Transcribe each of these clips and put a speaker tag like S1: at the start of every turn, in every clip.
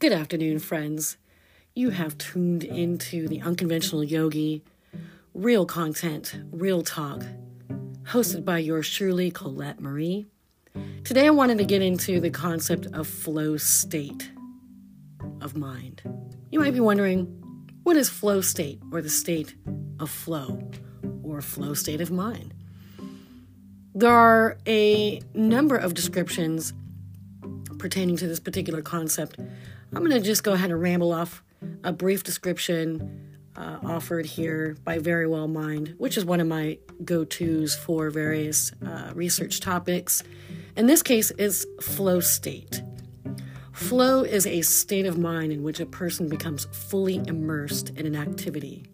S1: Good afternoon, friends. You have tuned into the Unconventional Yogi, real content, real talk, hosted by yours truly, Colette Marie. Today, I wanted to get into the concept of flow state of mind. You might be wondering, what is flow state or the state of flow or flow state of mind? There are a number of descriptions pertaining to this particular concept. I'm going to just go ahead and ramble off a brief description uh, offered here by Verywell Mind, which is one of my go tos for various uh, research topics. In this case, is flow state. Flow is a state of mind in which a person becomes fully immersed in an activity.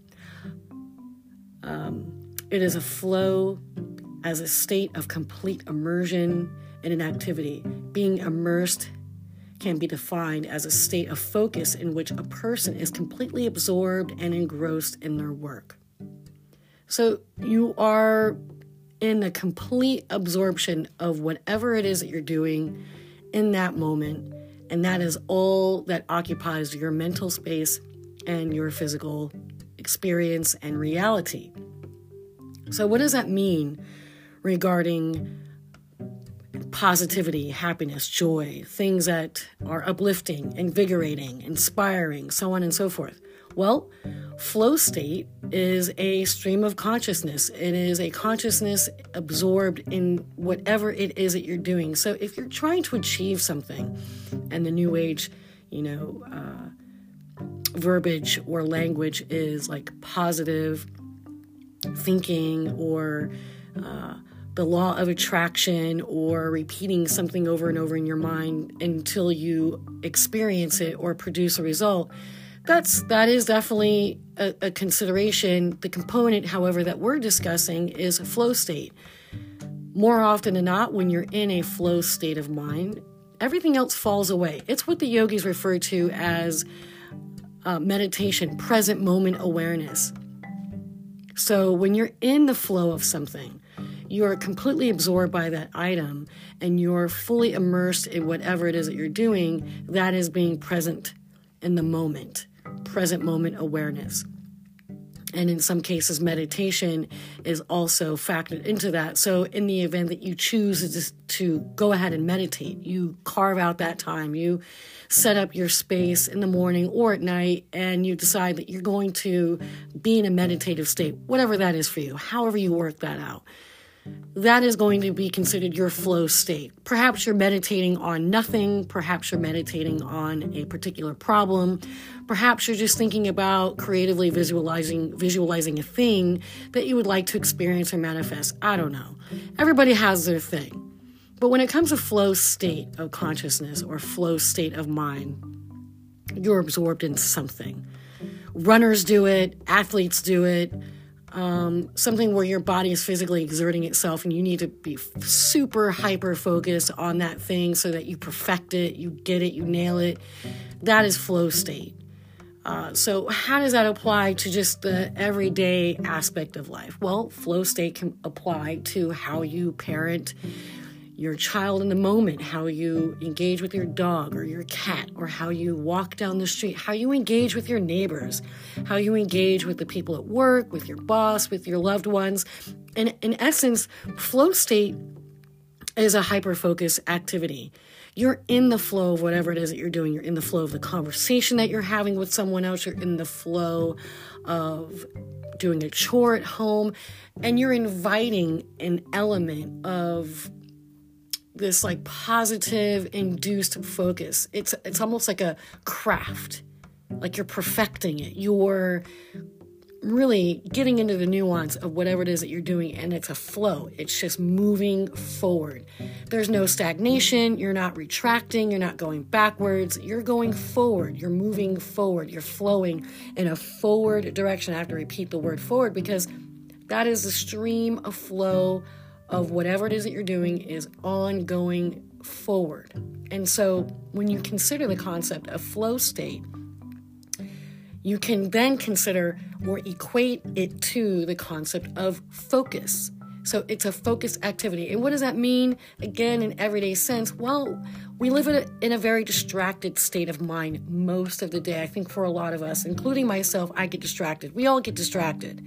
S1: Um, it is a flow as a state of complete immersion in an activity. Being immersed can be defined as a state of focus in which a person is completely absorbed and engrossed in their work. So you are in a complete absorption of whatever it is that you're doing in that moment, and that is all that occupies your mental space and your physical experience and reality. So, what does that mean regarding positivity, happiness, joy, things that are uplifting, invigorating, inspiring, so on and so forth. Well, flow state is a stream of consciousness. It is a consciousness absorbed in whatever it is that you're doing. So if you're trying to achieve something, and the new age, you know, uh, verbiage or language is like positive thinking or uh, the law of attraction or repeating something over and over in your mind until you experience it or produce a result that's that is definitely a, a, consideration. The component however that we're discussing is a flow state. More often than not when you're in a flow state of mind everything else falls away. It's what the yogis refer to as uh, meditation present moment awareness. So when you're in the flow of something you're completely absorbed by that item and you're fully immersed in whatever it is that you're doing, that is being present in the moment, present moment awareness. And in some cases, meditation is also factored into that. So, in the event that you choose to go ahead and meditate, you carve out that time, you set up your space in the morning or at night, and you decide that you're going to be in a meditative state, whatever that is for you, however you work that out that is going to be considered your flow state. Perhaps you're meditating on nothing, perhaps you're meditating on a particular problem, perhaps you're just thinking about creatively visualizing visualizing a thing that you would like to experience or manifest. I don't know. Everybody has their thing. But when it comes to flow state of consciousness or flow state of mind, you're absorbed in something. Runners do it, athletes do it, um, something where your body is physically exerting itself and you need to be super hyper focused on that thing so that you perfect it, you get it, you nail it. That is flow state. Uh, so, how does that apply to just the everyday aspect of life? Well, flow state can apply to how you parent your child in the moment, how you engage with your dog or your cat, or how you walk down the street, how you engage with your neighbors, how you engage with the people at work, with your boss, with your loved ones. And in essence, flow state is a hyper focus activity. You're in the flow of whatever it is that you're doing. You're in the flow of the conversation that you're having with someone else. You're in the flow of doing a chore at home. And you're inviting an element of this like positive induced focus. It's it's almost like a craft. Like you're perfecting it. You're really getting into the nuance of whatever it is that you're doing and it's a flow. It's just moving forward. There's no stagnation, you're not retracting, you're not going backwards, you're going forward. You're moving forward. You're flowing in a forward direction. I have to repeat the word forward because that is the stream of flow of whatever it is that you're doing is ongoing forward. And so when you consider the concept of flow state, you can then consider or equate it to the concept of focus. So it's a focused activity. And what does that mean? Again, in everyday sense, well, we live in a, in a very distracted state of mind most of the day. I think for a lot of us, including myself, I get distracted. We all get distracted.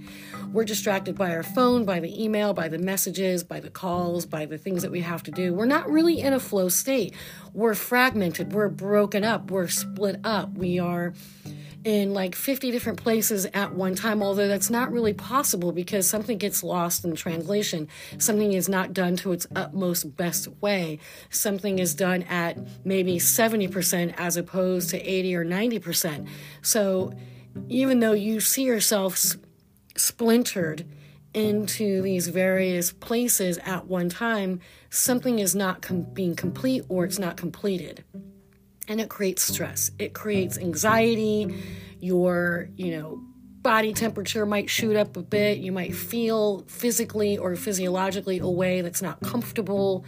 S1: We're distracted by our phone, by the email, by the messages, by the calls, by the things that we have to do. We're not really in a flow state. We're fragmented. We're broken up. We're split up. We are in like 50 different places at one time, although that's not really possible because something gets lost in translation. Something is not done to its utmost best way. Something is done at maybe 70% as opposed to 80 or 90%. So even though you see yourself splintered into these various places at one time, something is not com- being complete or it's not completed and it creates stress. It creates anxiety. Your, you know, body temperature might shoot up a bit. You might feel physically or physiologically a way that's not comfortable.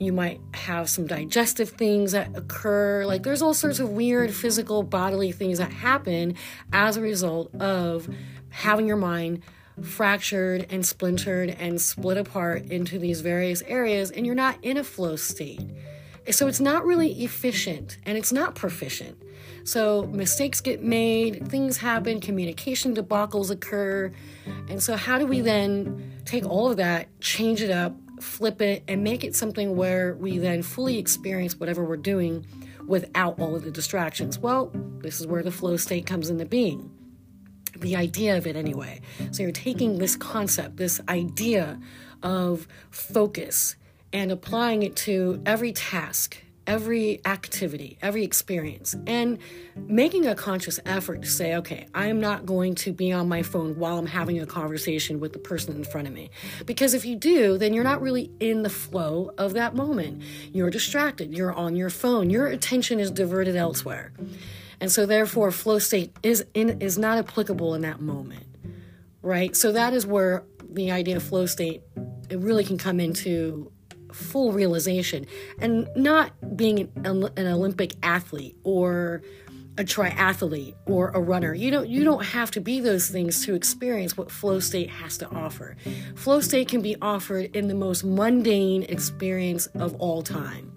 S1: You might have some digestive things that occur. Like there's all sorts of weird physical bodily things that happen as a result of having your mind fractured and splintered and split apart into these various areas and you're not in a flow state. So it's not really efficient and it's not proficient. So mistakes get made, things happen, communication debacles occur. And so, how do we then take all of that, change it up, flip it, and make it something where we then fully experience whatever we're doing without all of the distractions? Well, this is where the flow state comes into being. The idea of it, anyway. So, you're taking this concept, this idea of focus, and applying it to every task, every activity, every experience, and making a conscious effort to say, okay, I'm not going to be on my phone while I'm having a conversation with the person in front of me. Because if you do, then you're not really in the flow of that moment. You're distracted, you're on your phone, your attention is diverted elsewhere. And so therefore flow state is in, is not applicable in that moment. Right? So that is where the idea of flow state it really can come into full realization and not being an, an Olympic athlete or a triathlete or a runner. You don't you don't have to be those things to experience what flow state has to offer. Flow state can be offered in the most mundane experience of all time.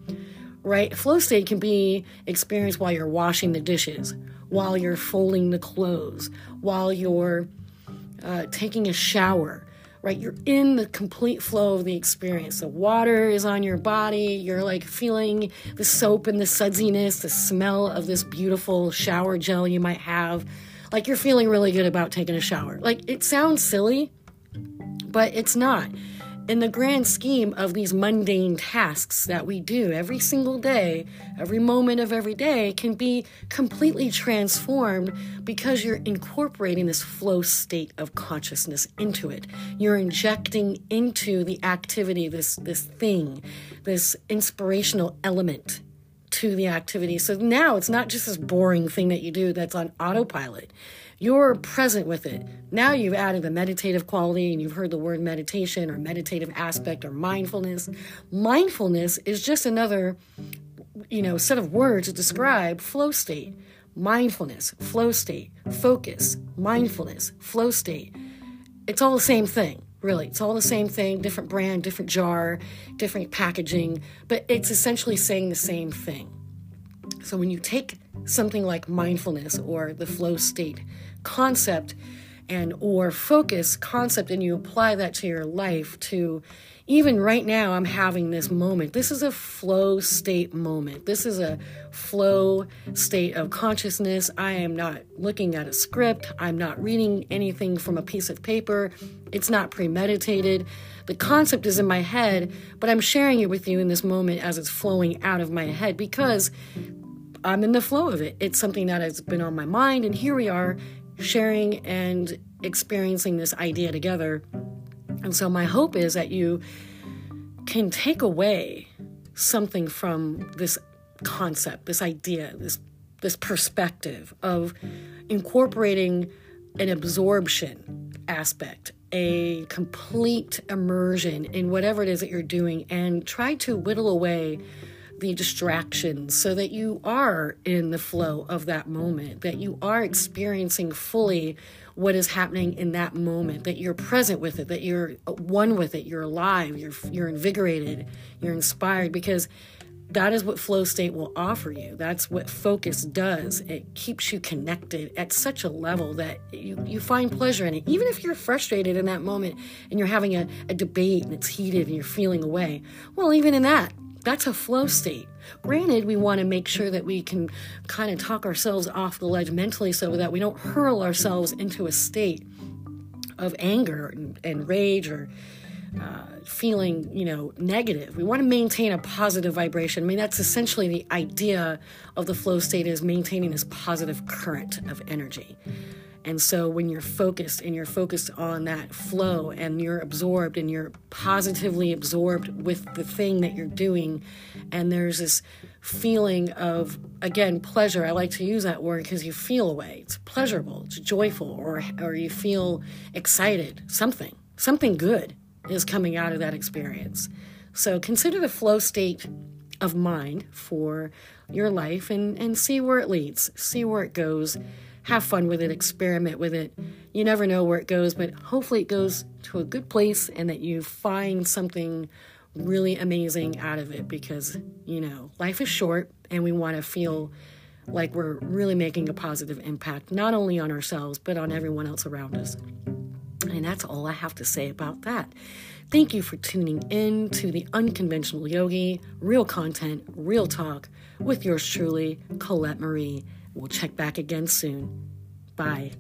S1: Right? Flow state can be experienced while you're washing the dishes, while you're folding the clothes, while you're uh, taking a shower, right? You're in the complete flow of the experience. The water is on your body. You're like feeling the soap and the sudsiness, the smell of this beautiful shower gel you might have. Like you're feeling really good about taking a shower. Like it sounds silly, but it's not in the grand scheme of these mundane tasks that we do every single day, every moment of every day can be completely transformed because you're incorporating this flow state of consciousness into it. You're injecting into the activity this this thing, this inspirational element to the activity. So now it's not just this boring thing that you do that's on autopilot you're present with it. Now you've added the meditative quality and you've heard the word meditation or meditative aspect or mindfulness. Mindfulness is just another, you know, set of words to describe flow state. Mindfulness, flow state, focus, mindfulness, flow state. It's all the same thing really. It's all the same thing, different brand, different jar, different packaging, but it's essentially saying the same thing. So when you take something like mindfulness or the flow state concept and or focus concept and you apply that to your life to even right now I'm having this moment. This is a flow state moment. This is a flow state of consciousness. I am not looking at a script. I'm not reading anything from a piece of paper. It's not premeditated. The concept is in my head, but I'm sharing it with you in this moment as it's flowing out of my head because I'm in the flow of it. It's something that has been on my mind, and here we are sharing and experiencing this idea together. And so, my hope is that you can take away something from this concept, this idea, this this perspective of incorporating an absorption aspect, a complete immersion in whatever it is that you're doing, and try to whittle away the distractions so that you are in the flow of that moment, that you are experiencing fully what is happening in that moment, that you're present with it, that you're one with it, you're alive, you're you're invigorated, you're inspired because that is what flow state will offer you. That's what focus does. It keeps you connected at such a level that you, you find pleasure in it. Even if you're frustrated in that moment and you're having a, a debate and it's heated and you're feeling away, well, even in that, that's a flow state. Granted, we want to make sure that we can kind of talk ourselves off the ledge mentally so that we don't hurl ourselves into a state of anger and, and rage or uh, feeling, you know, negative. We want to maintain a positive vibration. I mean, that's essentially the idea of the flow state is maintaining this positive current of energy. And so when you're focused and you're focused on that flow and you're absorbed and you're positively absorbed with the thing that you're doing, and there's this feeling of, again, pleasure. I like to use that word because you feel a way. It's pleasurable, it's joyful, or, or you feel excited, something, something good is coming out of that experience. So consider the flow state of mind for your life and, and see where it leads, see where it goes. Have fun with it, experiment with it. You never know where it goes, but hopefully it goes to a good place and that you find something really amazing out of it because, you know, life is short and we want to feel like we're really making a positive impact, not only on ourselves, but on everyone else around us. And that's all I have to say about that. Thank you for tuning in to the Unconventional Yogi, real content, real talk with yours truly, Colette Marie. We'll check back again soon. Bye.